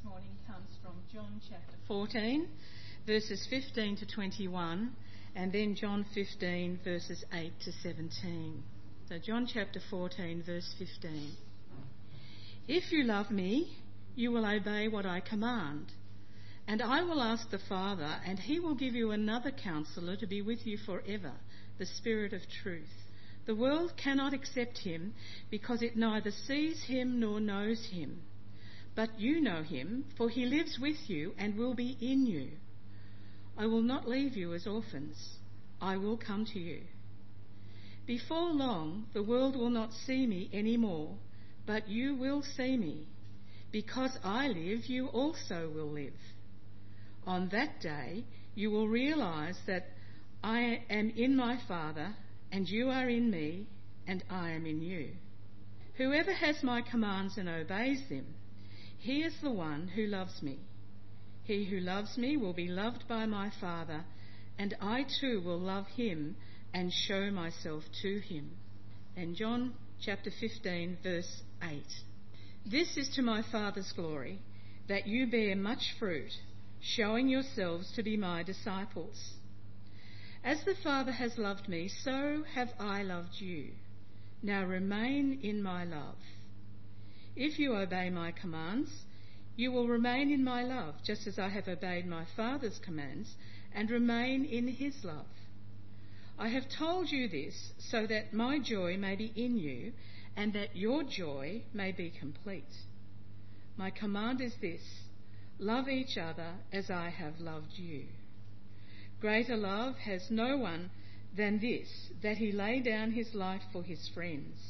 this morning comes from John chapter 14, verses 15 to 21, and then John 15, verses 8 to 17. So, John chapter 14, verse 15. If you love me, you will obey what I command. And I will ask the Father, and he will give you another counselor to be with you forever, the Spirit of truth. The world cannot accept him because it neither sees him nor knows him. But you know him, for he lives with you and will be in you. I will not leave you as orphans. I will come to you. Before long, the world will not see me any more, but you will see me. Because I live, you also will live. On that day, you will realize that I am in my Father, and you are in me, and I am in you. Whoever has my commands and obeys them, he is the one who loves me. He who loves me will be loved by my Father, and I too will love him and show myself to him. And John chapter 15, verse 8. This is to my Father's glory, that you bear much fruit, showing yourselves to be my disciples. As the Father has loved me, so have I loved you. Now remain in my love. If you obey my commands, you will remain in my love, just as I have obeyed my Father's commands and remain in his love. I have told you this so that my joy may be in you and that your joy may be complete. My command is this love each other as I have loved you. Greater love has no one than this, that he lay down his life for his friends.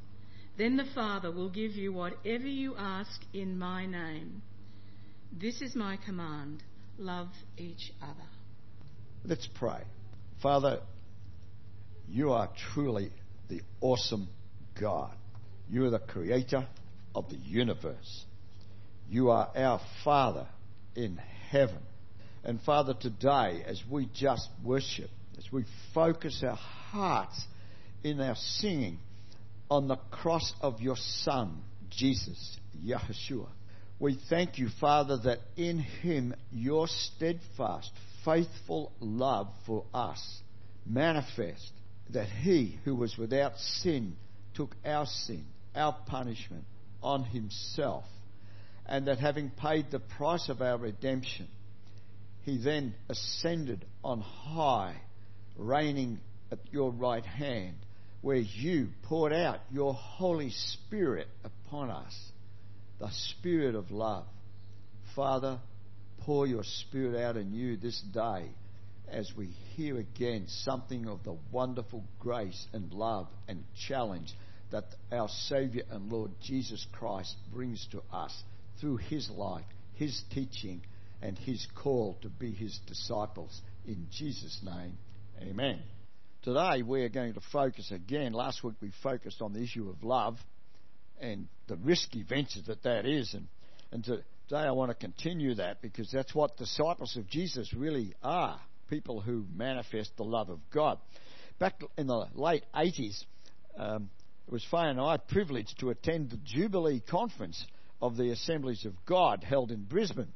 Then the Father will give you whatever you ask in my name. This is my command love each other. Let's pray. Father, you are truly the awesome God. You are the creator of the universe. You are our Father in heaven. And Father, today, as we just worship, as we focus our hearts in our singing on the cross of your Son, Jesus, Yahshua, we thank you, Father, that in him your steadfast, faithful love for us manifest that he who was without sin took our sin, our punishment on himself, and that having paid the price of our redemption, he then ascended on high, reigning at your right hand, where you poured out your Holy Spirit upon us, the Spirit of love. Father, pour your Spirit out in you this day as we hear again something of the wonderful grace and love and challenge that our Saviour and Lord Jesus Christ brings to us through His life, His teaching, and his call to be his disciples. In Jesus' name, amen. Today we're going to focus again. Last week we focused on the issue of love and the risky venture that that is. And, and today I want to continue that because that's what disciples of Jesus really are people who manifest the love of God. Back in the late 80s, um, it was Faye and I privileged to attend the Jubilee Conference of the Assemblies of God held in Brisbane.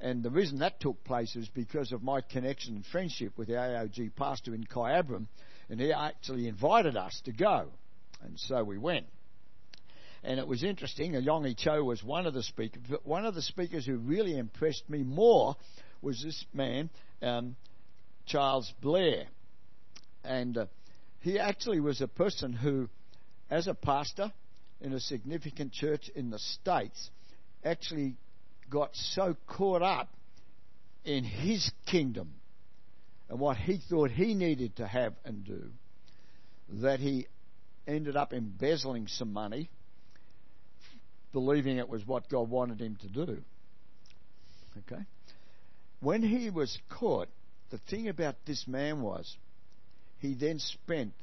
And the reason that took place was because of my connection and friendship with the AOG pastor in Kyabram, and he actually invited us to go. And so we went. And it was interesting. Yonggi Cho was one of the speakers, but one of the speakers who really impressed me more was this man, um, Charles Blair. And uh, he actually was a person who, as a pastor in a significant church in the States, actually got so caught up in his kingdom and what he thought he needed to have and do that he ended up embezzling some money, believing it was what God wanted him to do. Okay? when he was caught, the thing about this man was he then spent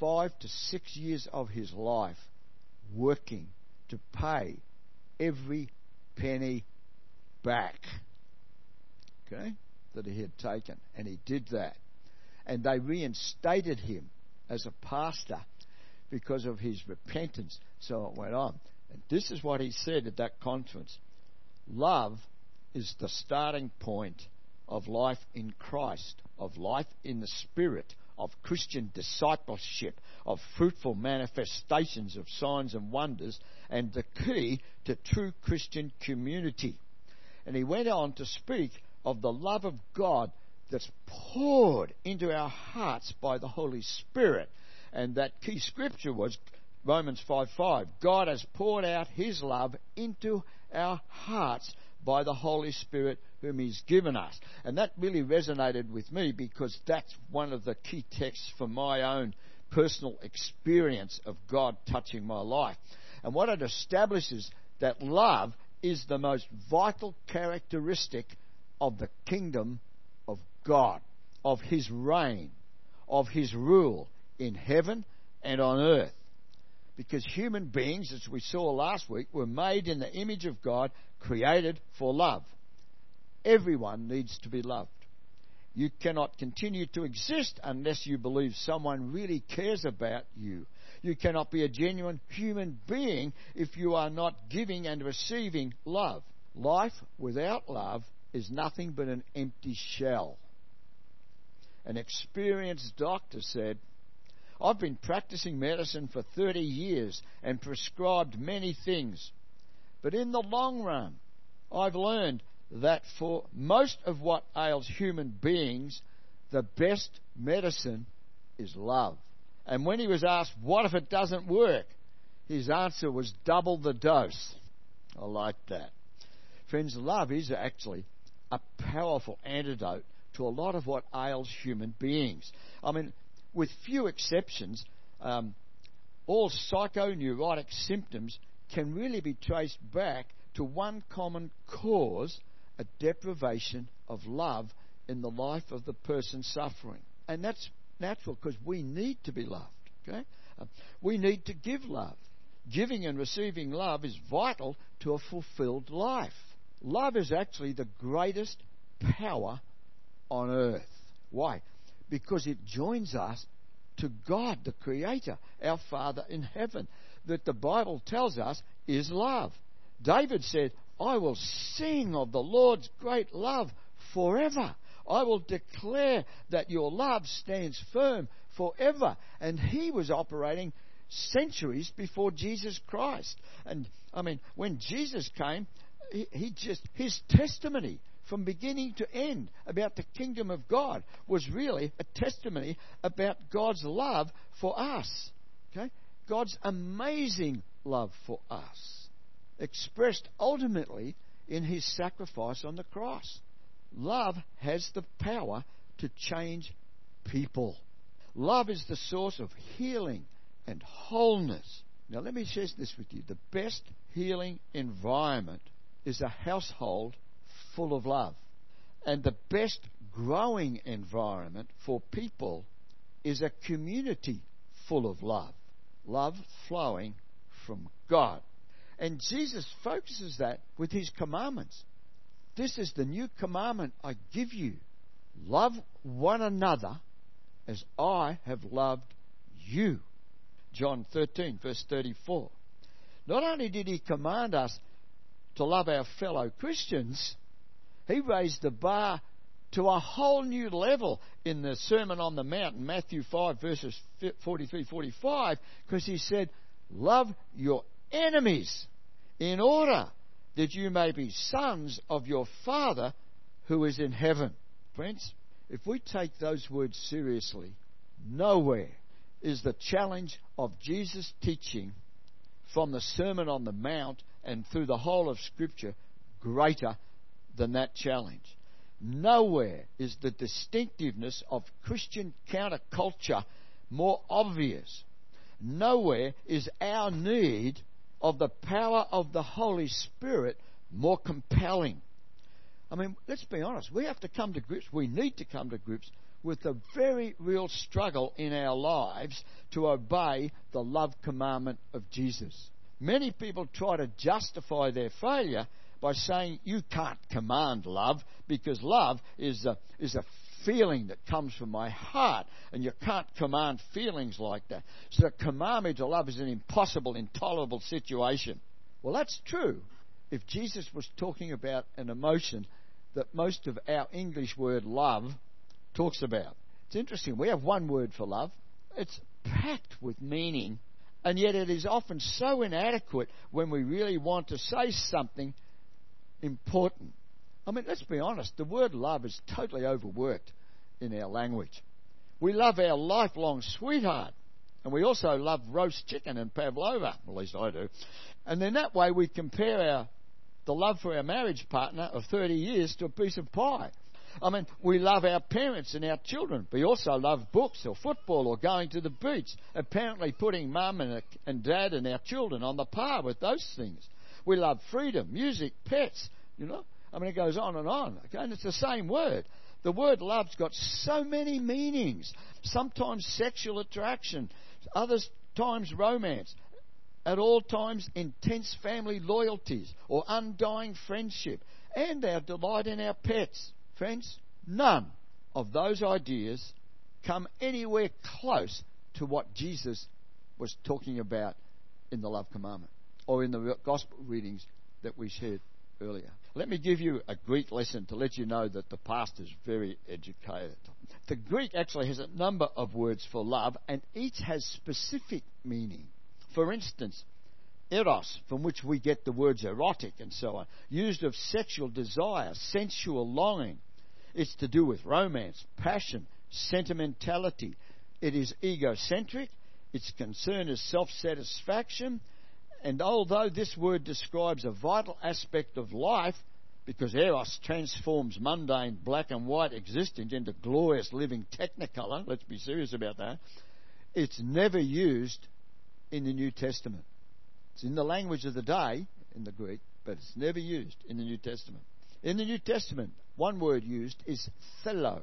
five to six years of his life working to pay every penny back. Okay? That he had taken. And he did that. And they reinstated him as a pastor because of his repentance. So it went on. And this is what he said at that conference Love is the starting point of life in Christ, of life in the Spirit, of Christian discipleship, of fruitful manifestations of signs and wonders, and the key to true Christian community. And he went on to speak of the love of God that's poured into our hearts by the Holy Spirit. And that key scripture was Romans 5 5. God has poured out his love into our hearts by the Holy Spirit whom He's given us. And that really resonated with me because that's one of the key texts for my own personal experience of God touching my life. And what it establishes that love is the most vital characteristic of the kingdom of God, of His reign, of His rule in heaven and on earth. Because human beings, as we saw last week, were made in the image of God, created for love. Everyone needs to be loved. You cannot continue to exist unless you believe someone really cares about you. You cannot be a genuine human being if you are not giving and receiving love. Life without love is nothing but an empty shell. An experienced doctor said, I've been practicing medicine for 30 years and prescribed many things. But in the long run, I've learned that for most of what ails human beings, the best medicine is love. And when he was asked, What if it doesn't work? his answer was double the dose. I like that. Friends, love is actually a powerful antidote to a lot of what ails human beings. I mean, with few exceptions, um, all psychoneurotic symptoms can really be traced back to one common cause a deprivation of love in the life of the person suffering. And that's natural because we need to be loved. Okay? Uh, we need to give love. Giving and receiving love is vital to a fulfilled life. Love is actually the greatest power on earth. Why? Because it joins us to God, the Creator, our Father in heaven, that the Bible tells us is love. David said, I will sing of the Lord's great love forever. I will declare that your love stands firm forever. And he was operating centuries before Jesus Christ. And I mean, when Jesus came, he, just, his testimony from beginning to end about the kingdom of God was really a testimony about God's love for us. Okay? God's amazing love for us expressed ultimately in his sacrifice on the cross. Love has the power to change people. Love is the source of healing and wholeness. Now, let me share this with you. The best healing environment is a household full of love. And the best growing environment for people is a community full of love. Love flowing from God. And Jesus focuses that with his commandments. This is the new commandment I give you love one another as I have loved you. John 13, verse 34. Not only did he command us to love our fellow Christians, he raised the bar to a whole new level in the Sermon on the Mount, Matthew 5, verses 43 45, because he said, Love your enemies in order that you may be sons of your Father who is in heaven. Friends, if we take those words seriously, nowhere is the challenge of Jesus' teaching from the Sermon on the Mount and through the whole of Scripture greater than that challenge. Nowhere is the distinctiveness of Christian counterculture more obvious. Nowhere is our need of the power of the Holy Spirit more compelling. I mean, let's be honest. We have to come to grips, we need to come to grips with the very real struggle in our lives to obey the love commandment of Jesus. Many people try to justify their failure by saying you can't command love because love is a, is a feeling that comes from my heart, and you can't command feelings like that. So to command me to love is an impossible, intolerable situation. Well, that's true if Jesus was talking about an emotion that most of our English word love talks about. It's interesting. We have one word for love. It's packed with meaning, and yet it is often so inadequate when we really want to say something important. I mean, let's be honest, the word love is totally overworked in our language. We love our lifelong sweetheart, and we also love roast chicken and pavlova, at least I do. And in that way, we compare our, the love for our marriage partner of 30 years to a piece of pie. I mean, we love our parents and our children. We also love books or football or going to the beach. Apparently, putting mum and, and dad and our children on the par with those things. We love freedom, music, pets, you know. I mean, it goes on and on. Okay? And it's the same word. The word love's got so many meanings. Sometimes sexual attraction, other times romance, at all times intense family loyalties or undying friendship, and our delight in our pets. Friends, none of those ideas come anywhere close to what Jesus was talking about in the love commandment or in the gospel readings that we shared earlier. Let me give you a Greek lesson to let you know that the pastor is very educated. The Greek actually has a number of words for love, and each has specific meaning. For instance, eros, from which we get the words erotic and so on, used of sexual desire, sensual longing. It's to do with romance, passion, sentimentality. It is egocentric. Its concern is self satisfaction. And although this word describes a vital aspect of life, because Eros transforms mundane black and white existence into glorious living technicolor, let's be serious about that, it's never used in the New Testament. It's in the language of the day, in the Greek, but it's never used in the New Testament. In the New Testament, one word used is philo,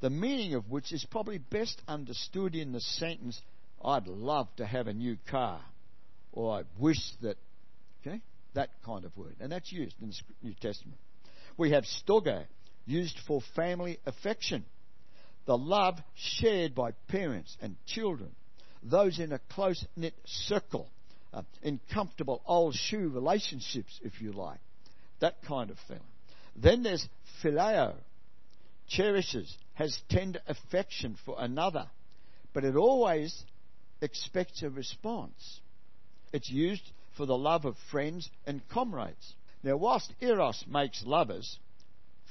the meaning of which is probably best understood in the sentence, I'd love to have a new car or I wish that, okay, that kind of word. And that's used in the New Testament. We have storge, used for family affection, the love shared by parents and children, those in a close knit circle, uh, in comfortable old shoe relationships, if you like. That kind of feeling. Then there's phileo, cherishes, has tender affection for another, but it always expects a response. It's used for the love of friends and comrades. Now, whilst Eros makes lovers,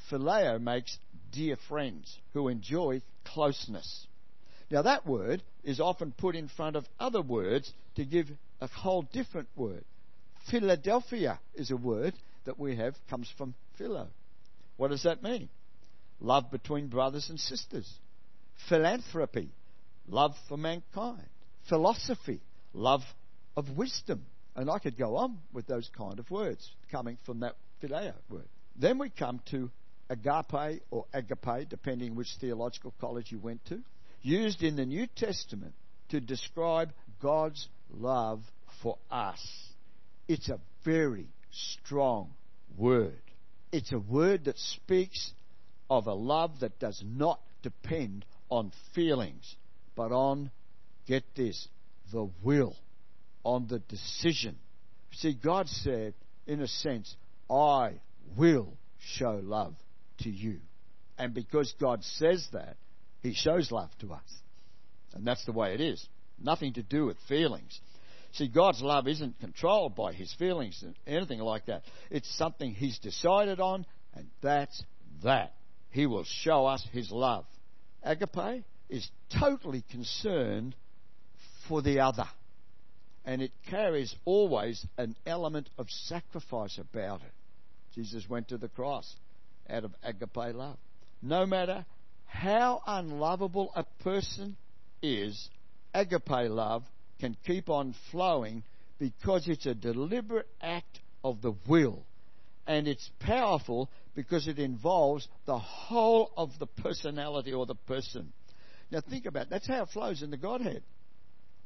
Phileo makes dear friends who enjoy closeness. Now, that word is often put in front of other words to give a whole different word. Philadelphia is a word that we have, comes from philo. What does that mean? Love between brothers and sisters. Philanthropy, love for mankind. Philosophy, love of wisdom. And I could go on with those kind of words coming from that phileo word. Then we come to agape or agape, depending which theological college you went to, used in the New Testament to describe God's love for us. It's a very strong word. It's a word that speaks of a love that does not depend on feelings, but on, get this, the will on the decision. See, God said, in a sense, I will show love to you. And because God says that, He shows love to us. And that's the way it is. Nothing to do with feelings. See, God's love isn't controlled by His feelings and anything like that. It's something He's decided on, and that's that. He will show us His love. Agape is totally concerned for the other and it carries always an element of sacrifice about it. Jesus went to the cross out of agape love. No matter how unlovable a person is, agape love can keep on flowing because it's a deliberate act of the will And it's powerful because it involves the whole of the personality or the person. Now think about it. That's how it flows in the Godhead.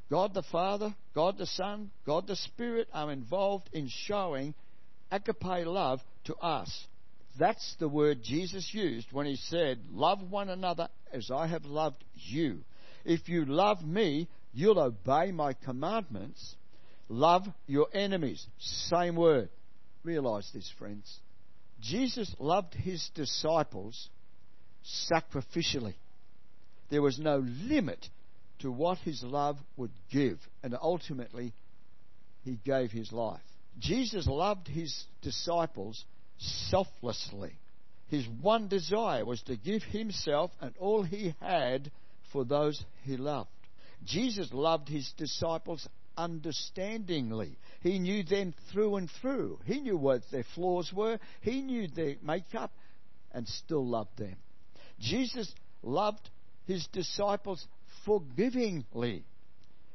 God the Father, God the Son, God the Spirit are involved in showing agape love to us. That's the word Jesus used when he said, Love one another as I have loved you. If you love me, you'll obey my commandments. Love your enemies. Same word. Realize this, friends. Jesus loved his disciples sacrificially. There was no limit to what his love would give, and ultimately, he gave his life. Jesus loved his disciples selflessly. His one desire was to give himself and all he had for those he loved. Jesus loved his disciples understandingly. He knew them through and through. He knew what their flaws were. He knew their makeup and still loved them. Jesus loved his disciples forgivingly.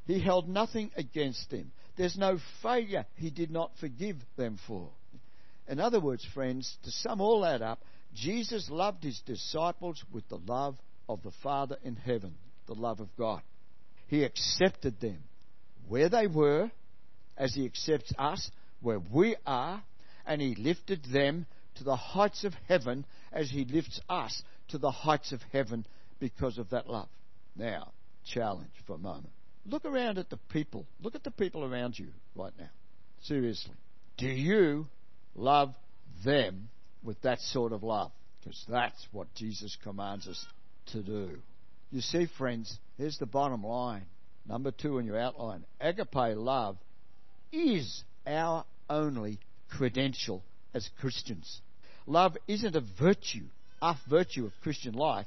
He held nothing against them. There's no failure he did not forgive them for. In other words, friends, to sum all that up, Jesus loved his disciples with the love of the Father in heaven, the love of God. He accepted them where they were, as he accepts us where we are, and he lifted them to the heights of heaven as he lifts us to the heights of heaven because of that love. Now, challenge for a moment. Look around at the people. Look at the people around you right now. Seriously. Do you love them with that sort of love? Because that's what Jesus commands us to do. You see, friends, here's the bottom line. Number two in your outline agape love is our only credential as Christians. Love isn't a virtue, a virtue of Christian life.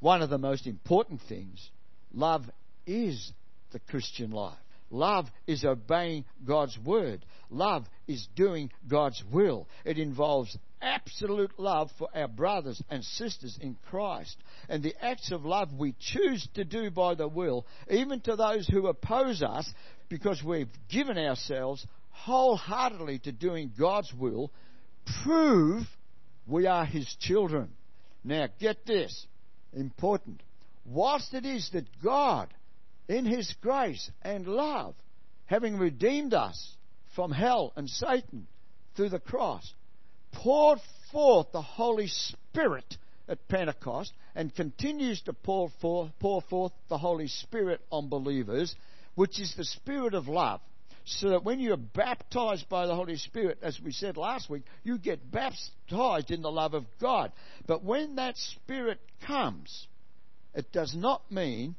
One of the most important things. Love is the Christian life. Love is obeying God's word. Love is doing God's will. It involves absolute love for our brothers and sisters in Christ. And the acts of love we choose to do by the will, even to those who oppose us, because we've given ourselves wholeheartedly to doing God's will, prove we are His children. Now, get this important. Whilst it is that God in His grace and love, having redeemed us from hell and Satan through the cross, poured forth the Holy Spirit at Pentecost and continues to pour forth, pour forth the Holy Spirit on believers, which is the Spirit of love. So that when you're baptized by the Holy Spirit, as we said last week, you get baptized in the love of God. But when that Spirit comes, it does not mean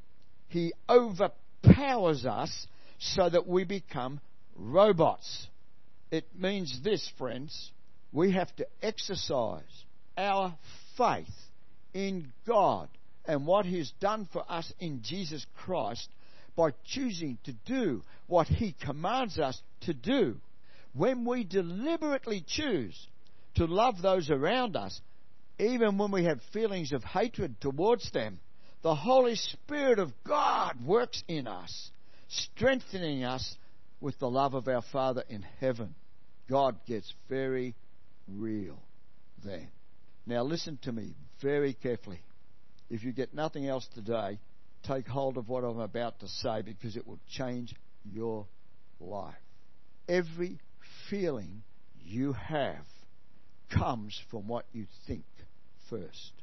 he overpowers us so that we become robots. It means this, friends. We have to exercise our faith in God and what He's done for us in Jesus Christ by choosing to do what He commands us to do. When we deliberately choose to love those around us, even when we have feelings of hatred towards them, the Holy Spirit of God works in us, strengthening us with the love of our Father in heaven. God gets very real then. Now, listen to me very carefully. If you get nothing else today, take hold of what I'm about to say because it will change your life. Every feeling you have comes from what you think first.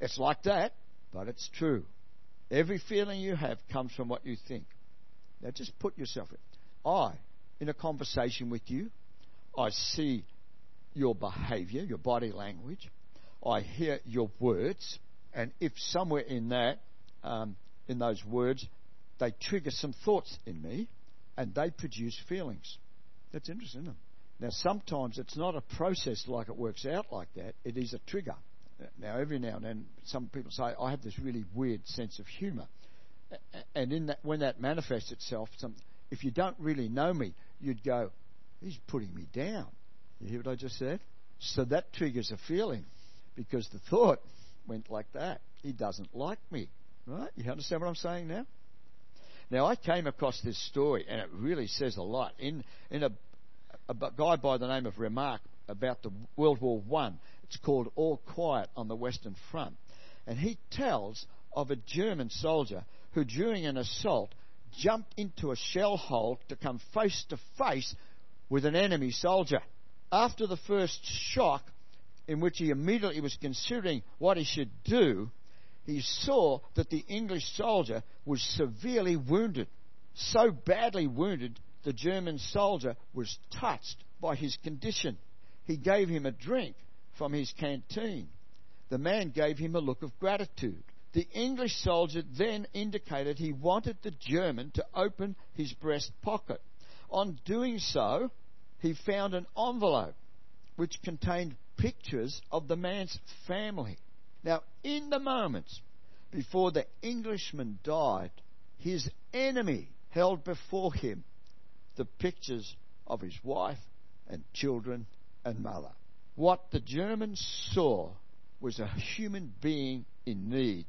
It's like that but it's true. Every feeling you have comes from what you think. Now just put yourself in. I, in a conversation with you, I see your behavior, your body language. I hear your words, and if somewhere in that, um, in those words, they trigger some thoughts in me, and they produce feelings. That's interesting, isn't it? Now, sometimes it's not a process like it works out like that. It is a trigger. Now, every now and then, some people say, I have this really weird sense of humour. And in that, when that manifests itself, some, if you don't really know me, you'd go, he's putting me down. You hear what I just said? So that triggers a feeling because the thought went like that. He doesn't like me. Right? You understand what I'm saying now? Now, I came across this story, and it really says a lot. In, in a, a guy by the name of Remarque about the World War One. It's called All Quiet on the Western Front. And he tells of a German soldier who, during an assault, jumped into a shell hole to come face to face with an enemy soldier. After the first shock, in which he immediately was considering what he should do, he saw that the English soldier was severely wounded. So badly wounded, the German soldier was touched by his condition. He gave him a drink from his canteen. The man gave him a look of gratitude. The English soldier then indicated he wanted the German to open his breast pocket. On doing so, he found an envelope which contained pictures of the man's family. Now, in the moments before the Englishman died, his enemy held before him the pictures of his wife and children and mother. What the German saw was a human being in need.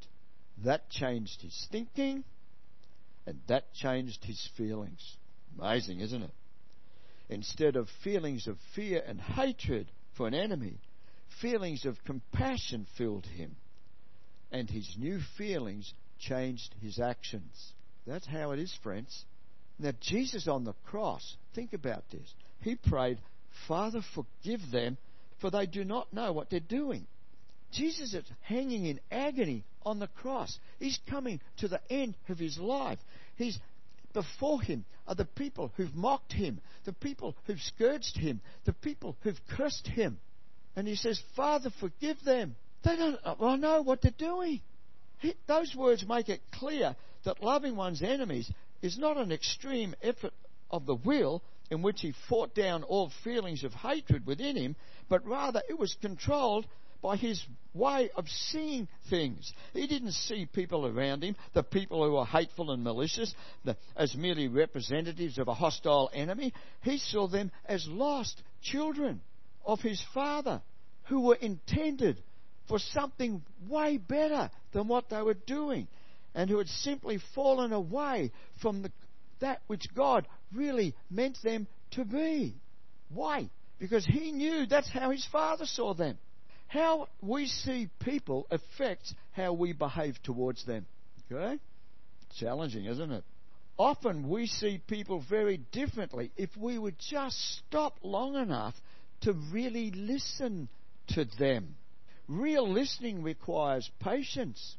That changed his thinking and that changed his feelings. Amazing, isn't it? Instead of feelings of fear and hatred for an enemy, feelings of compassion filled him, and his new feelings changed his actions. That's how it is, friends. Now, Jesus on the cross, think about this. He prayed, Father, forgive them, for they do not know what they're doing. Jesus is hanging in agony on the cross. He's coming to the end of his life. He's before him are the people who've mocked him, the people who've scourged him, the people who've cursed him. And he says, Father, forgive them. They don't uh, well, know what they're doing. He, those words make it clear that loving one's enemies is not an extreme effort of the will in which he fought down all feelings of hatred within him, but rather it was controlled by his way of seeing things. He didn't see people around him, the people who were hateful and malicious, the, as merely representatives of a hostile enemy. He saw them as lost children of his Father who were intended for something way better than what they were doing and who had simply fallen away from the, that which God really meant them to be. Why? Because he knew that's how his Father saw them. How we see people affects how we behave towards them. Okay? Challenging, isn't it? Often we see people very differently if we would just stop long enough to really listen to them. Real listening requires patience.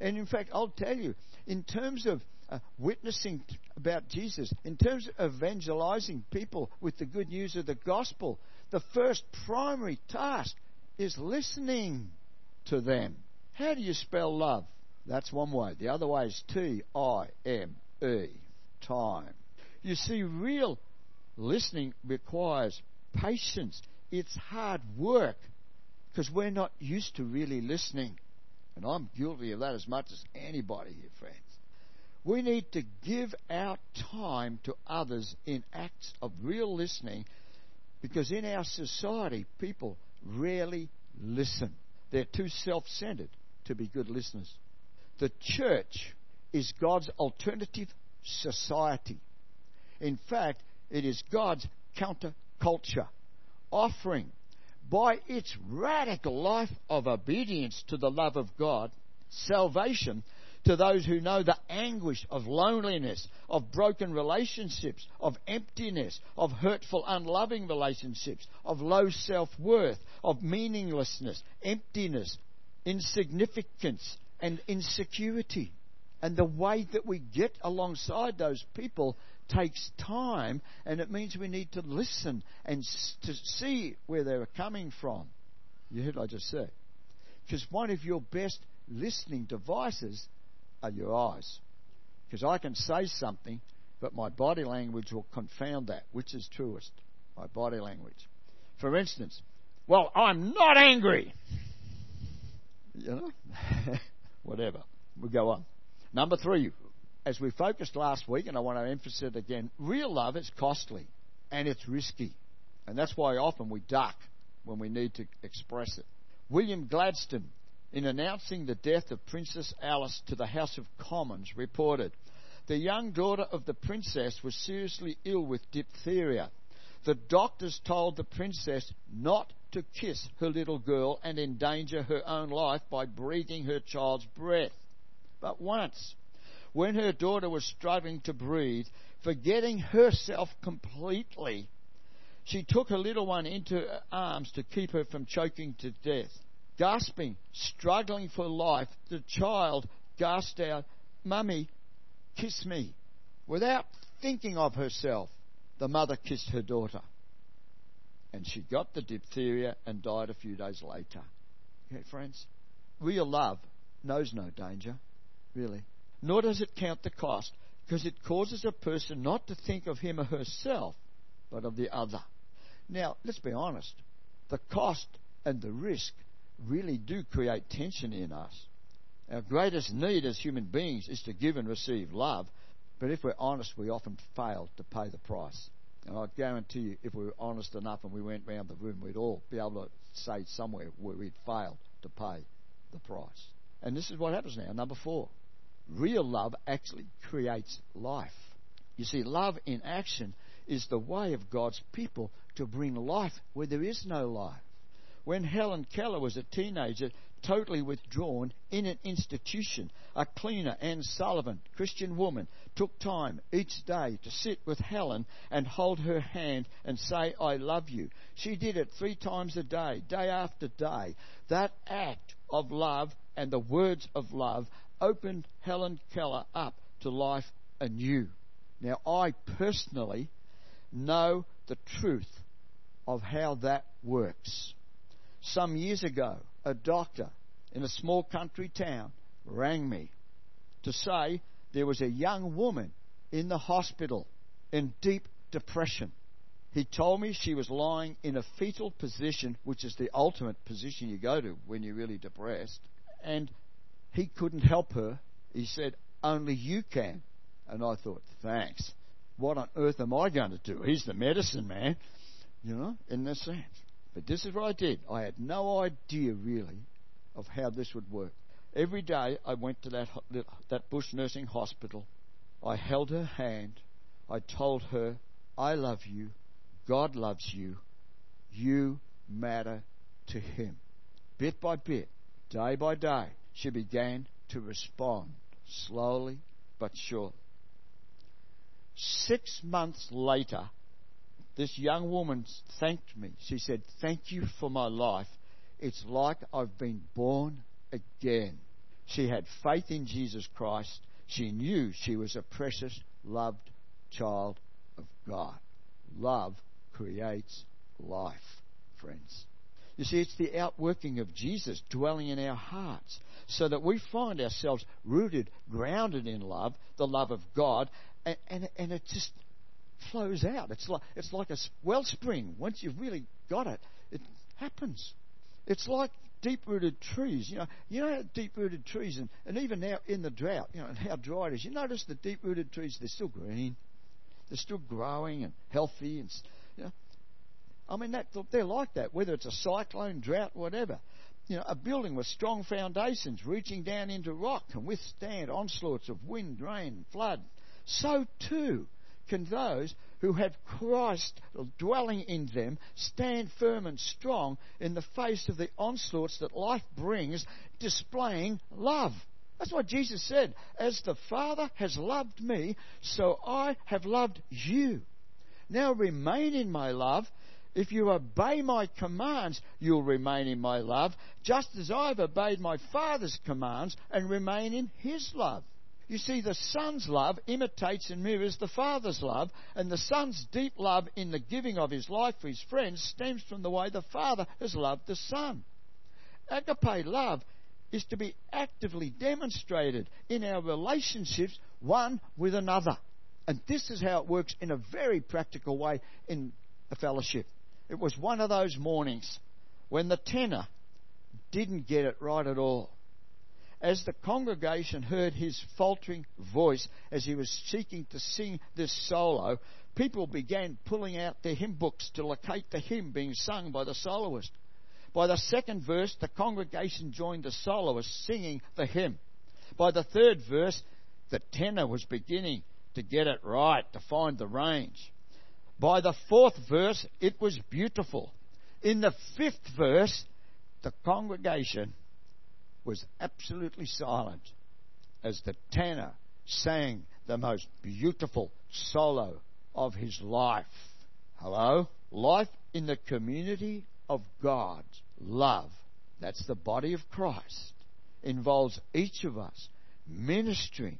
And in fact, I'll tell you, in terms of uh, witnessing about Jesus, in terms of evangelizing people with the good news of the gospel, the first primary task is listening to them. How do you spell love? That's one way. The other way is T I M E, time. You see, real listening requires patience. It's hard work because we're not used to really listening. And I'm guilty of that as much as anybody here, friends. We need to give our time to others in acts of real listening because in our society, people rarely listen. They're too self centered to be good listeners. The church is God's alternative society. In fact, it is God's counterculture, offering by its radical life of obedience to the love of God salvation to those who know the anguish of loneliness, of broken relationships, of emptiness, of hurtful, unloving relationships, of low self worth, of meaninglessness, emptiness, insignificance, and insecurity. And the way that we get alongside those people takes time, and it means we need to listen and to see where they're coming from. You heard what I just said? Because one of your best listening devices are your eyes. Because I can say something, but my body language will confound that. Which is truest? My body language. For instance, well, I'm not angry. You know? Whatever. We go on. Number three, as we focused last week, and I want to emphasize it again, real love is costly and it's risky. And that's why often we duck when we need to express it. William Gladstone in announcing the death of Princess Alice to the House of Commons, reported the young daughter of the princess was seriously ill with diphtheria. The doctors told the princess not to kiss her little girl and endanger her own life by breathing her child's breath. But once, when her daughter was struggling to breathe, forgetting herself completely, she took her little one into her arms to keep her from choking to death. Gasping, struggling for life, the child gasped out, Mummy, kiss me. Without thinking of herself, the mother kissed her daughter. And she got the diphtheria and died a few days later. Okay, friends? Real love knows no danger, really. Nor does it count the cost, because it causes a person not to think of him or herself, but of the other. Now, let's be honest. The cost and the risk really do create tension in us. Our greatest need as human beings is to give and receive love, but if we're honest, we often fail to pay the price. And I guarantee you, if we were honest enough and we went round the room, we'd all be able to say somewhere where we'd failed to pay the price. And this is what happens now. Number four. Real love actually creates life. You see, love in action is the way of God's people to bring life where there is no life. When Helen Keller was a teenager, totally withdrawn in an institution, a cleaner, Anne Sullivan, Christian woman, took time each day to sit with Helen and hold her hand and say, I love you. She did it three times a day, day after day. That act of love and the words of love opened Helen Keller up to life anew. Now, I personally know the truth of how that works. Some years ago, a doctor in a small country town rang me to say there was a young woman in the hospital in deep depression. He told me she was lying in a fetal position, which is the ultimate position you go to when you're really depressed, and he couldn't help her. He said, Only you can. And I thought, Thanks. What on earth am I going to do? He's the medicine man, you know, in this sense. But this is what I did. I had no idea really of how this would work. Every day I went to that, that bush nursing hospital. I held her hand. I told her, I love you. God loves you. You matter to Him. Bit by bit, day by day, she began to respond slowly but surely. Six months later, this young woman thanked me. She said, Thank you for my life. It's like I've been born again. She had faith in Jesus Christ. She knew she was a precious, loved child of God. Love creates life, friends. You see, it's the outworking of Jesus dwelling in our hearts so that we find ourselves rooted, grounded in love, the love of God, and, and, and it just flows out. It's like, it's like a wellspring. Once you've really got it, it happens. It's like deep rooted trees. You know, you know deep rooted trees, and, and even now in the drought, you know, and how dry it is. You notice the deep rooted trees, they're still green, they're still growing and healthy, and you know, I mean that they're like that. Whether it's a cyclone, drought, whatever. You know, a building with strong foundations reaching down into rock can withstand onslaughts of wind, rain, flood. So too can those who have Christ dwelling in them stand firm and strong in the face of the onslaughts that life brings, displaying love. That's what Jesus said. As the Father has loved me, so I have loved you. Now remain in my love. If you obey my commands, you'll remain in my love, just as I've obeyed my Father's commands and remain in his love. You see, the Son's love imitates and mirrors the Father's love, and the Son's deep love in the giving of his life for his friends stems from the way the Father has loved the Son. Agape love is to be actively demonstrated in our relationships one with another. And this is how it works in a very practical way in a fellowship. It was one of those mornings when the tenor didn't get it right at all as the congregation heard his faltering voice as he was seeking to sing this solo, people began pulling out their hymn books to locate the hymn being sung by the soloist. By the second verse, the congregation joined the soloist singing the hymn. By the third verse, the tenor was beginning to get it right, to find the range. By the fourth verse, it was beautiful. In the fifth verse, the congregation was absolutely silent as the tenor sang the most beautiful solo of his life. Hello? Life in the community of God. Love. That's the body of Christ. Involves each of us ministering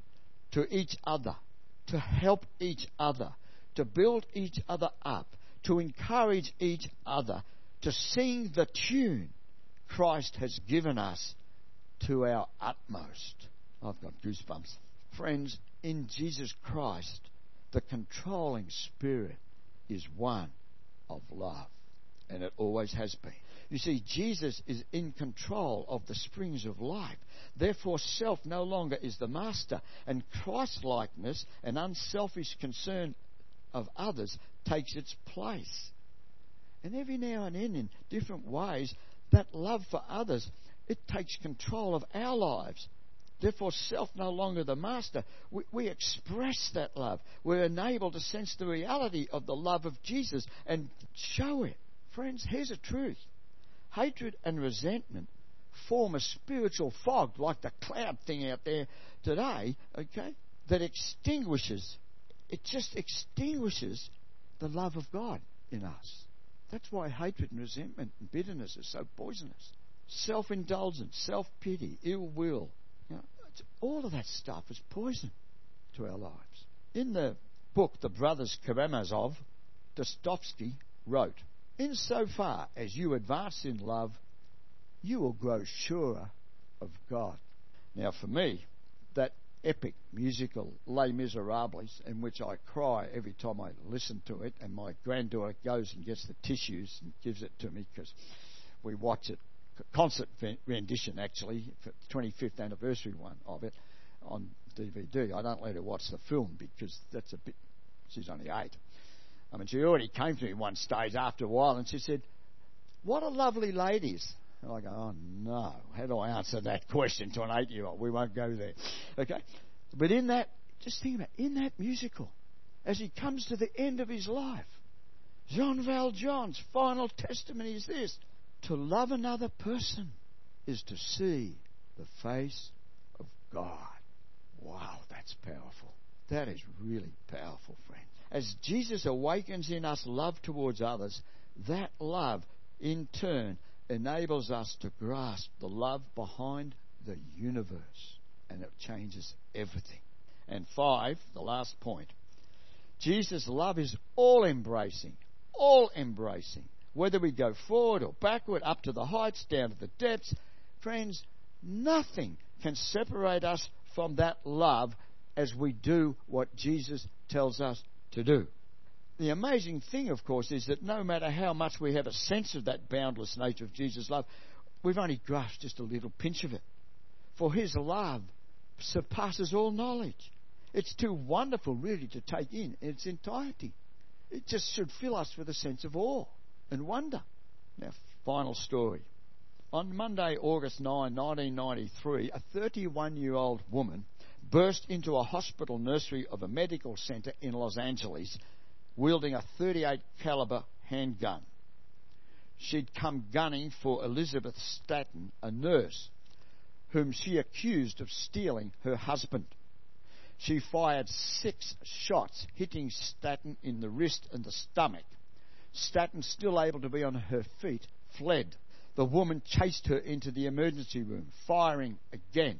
to each other, to help each other, to build each other up, to encourage each other, to sing the tune Christ has given us to our utmost. I've got goosebumps. Friends, in Jesus Christ, the controlling spirit is one of love, and it always has been. You see, Jesus is in control of the springs of life. Therefore, self no longer is the master, and Christ likeness and unselfish concern of others takes its place. And every now and then, in different ways, that love for others, it takes control of our lives. Therefore, self no longer the master. We, we, express that love. We're enabled to sense the reality of the love of Jesus and show it. Friends, here's a truth hatred and resentment form a spiritual fog like the cloud thing out there today, okay, that extinguishes, it just extinguishes the love of God in us. That's why hatred and resentment and bitterness are so poisonous. Self indulgence, self pity, ill will, you know, all of that stuff is poison to our lives. In the book, The Brothers Karamazov, Dostoevsky wrote, Insofar as you advance in love, you will grow surer of God. Now, for me, that epic musical Les Miserables, in which I cry every time I listen to it, and my granddaughter goes and gets the tissues and gives it to me because we watch it, concert rendition actually, for the 25th anniversary one of it on DVD. I don't let her watch the film because that's a bit, she's only eight. I mean, she already came to me one stage after a while and she said, What a lovely ladies? And I go, oh no, how do I answer that question to an eight year old? We won't go there. Okay? But in that, just think about it, in that musical, as he comes to the end of his life, Jean Valjean's final testimony is this to love another person is to see the face of God. Wow, that's powerful. That is really powerful, friends. As Jesus awakens in us love towards others, that love in turn enables us to grasp the love behind the universe, and it changes everything. And five, the last point Jesus' love is all embracing, all embracing. Whether we go forward or backward, up to the heights, down to the depths, friends, nothing can separate us from that love as we do what Jesus tells us to do. The amazing thing, of course, is that no matter how much we have a sense of that boundless nature of Jesus' love, we've only grasped just a little pinch of it. For his love surpasses all knowledge. It's too wonderful, really, to take in in its entirety. It just should fill us with a sense of awe and wonder. Now, final story. On Monday, August 9, 1993, a 31 year old woman burst into a hospital nursery of a medical centre in Los Angeles wielding a 38 caliber handgun. She'd come gunning for Elizabeth Staton, a nurse, whom she accused of stealing her husband. She fired six shots, hitting Staton in the wrist and the stomach. Staton, still able to be on her feet, fled. The woman chased her into the emergency room, firing again.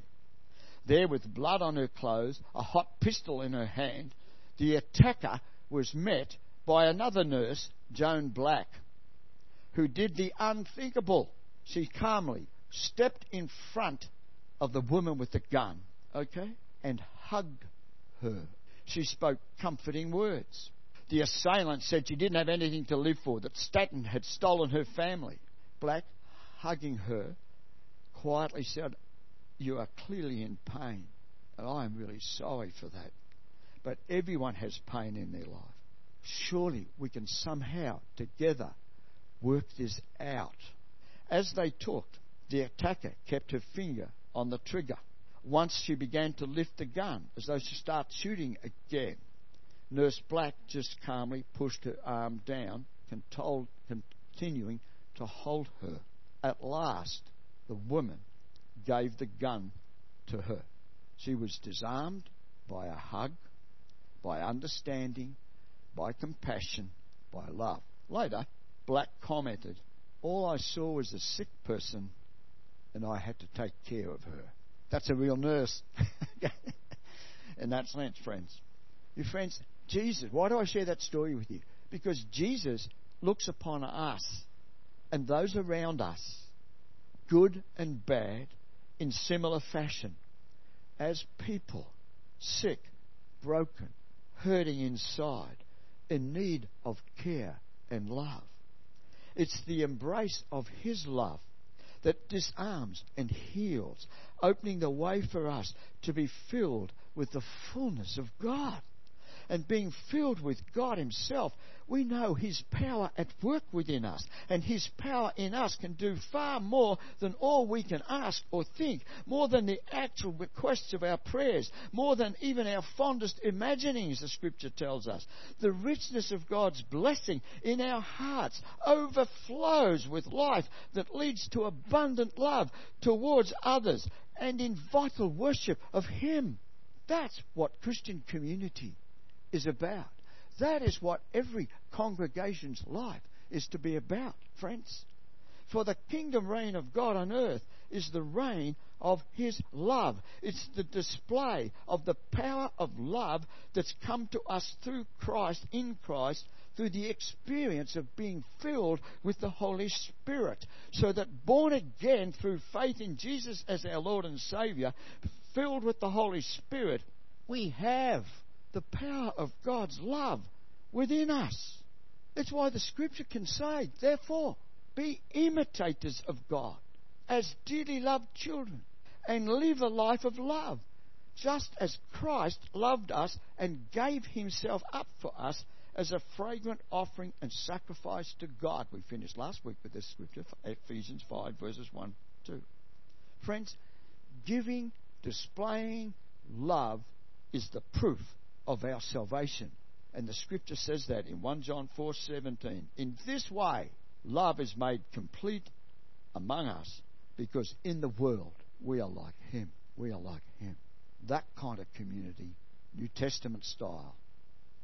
There, with blood on her clothes, a hot pistol in her hand, the attacker was met by another nurse, Joan Black, who did the unthinkable. She calmly stepped in front of the woman with the gun, okay, and hugged her. She spoke comforting words. The assailant said she didn't have anything to live for, that Staton had stolen her family. Black, hugging her, quietly said, You are clearly in pain, and I am really sorry for that. But everyone has pain in their life. Surely we can somehow together work this out. As they talked, the attacker kept her finger on the trigger. Once she began to lift the gun as though to start shooting again. Nurse Black just calmly pushed her arm down, continuing to hold her. At last, the woman gave the gun to her. She was disarmed by a hug, by understanding, by compassion, by love. Later, Black commented, All I saw was a sick person, and I had to take care of her. That's a real nurse. in that sense, friends. Your friends, Jesus, why do I share that story with you? Because Jesus looks upon us and those around us, good and bad, in similar fashion, as people, sick, broken, hurting inside, in need of care and love. It's the embrace of His love that disarms and heals, opening the way for us to be filled with the fullness of God and being filled with God Himself, we know His power at work within us. And His power in us can do far more than all we can ask or think, more than the actual requests of our prayers, more than even our fondest imaginings, the Scripture tells us. The richness of God's blessing in our hearts overflows with life that leads to abundant love towards others and in vital worship of Him. That's what Christian community is about. That is what every congregation's life is to be about, friends. For the kingdom reign of God on earth is the reign of His love. It's the display of the power of love that's come to us through Christ, in Christ, through the experience of being filled with the Holy Spirit. So that born again through faith in Jesus as our Lord and Saviour, filled with the Holy Spirit, we have the power of God's love within us. That's why the scripture can say, therefore, be imitators of God as dearly loved children and live a life of love, just as Christ loved us and gave himself up for us as a fragrant offering and sacrifice to God. We finished last week with this scripture, Ephesians 5, verses 1 2. Friends, giving, displaying love is the proof of our salvation. And the scripture says that in 1 John 4:17. In this way, love is made complete among us because in the world we are like him. We are like him. That kind of community, New Testament style,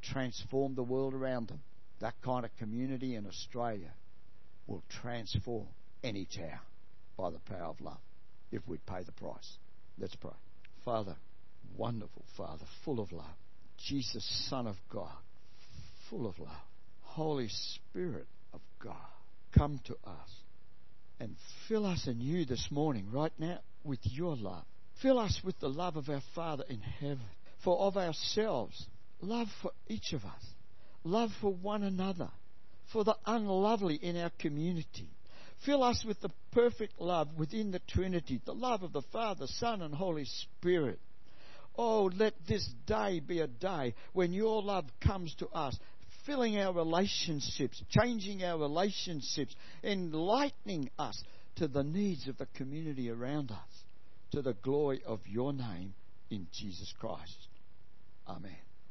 transform the world around them. That kind of community in Australia will transform any town by the power of love if we'd pay the price. Let's pray. Father, wonderful Father, full of love. Jesus, Son of God, full of love. Holy Spirit of God, come to us and fill us anew this morning, right now, with your love. Fill us with the love of our Father in heaven. For of ourselves, love for each of us, love for one another, for the unlovely in our community. Fill us with the perfect love within the Trinity, the love of the Father, Son, and Holy Spirit. Oh, let this day be a day when your love comes to us, filling our relationships, changing our relationships, enlightening us to the needs of the community around us, to the glory of your name in Jesus Christ. Amen.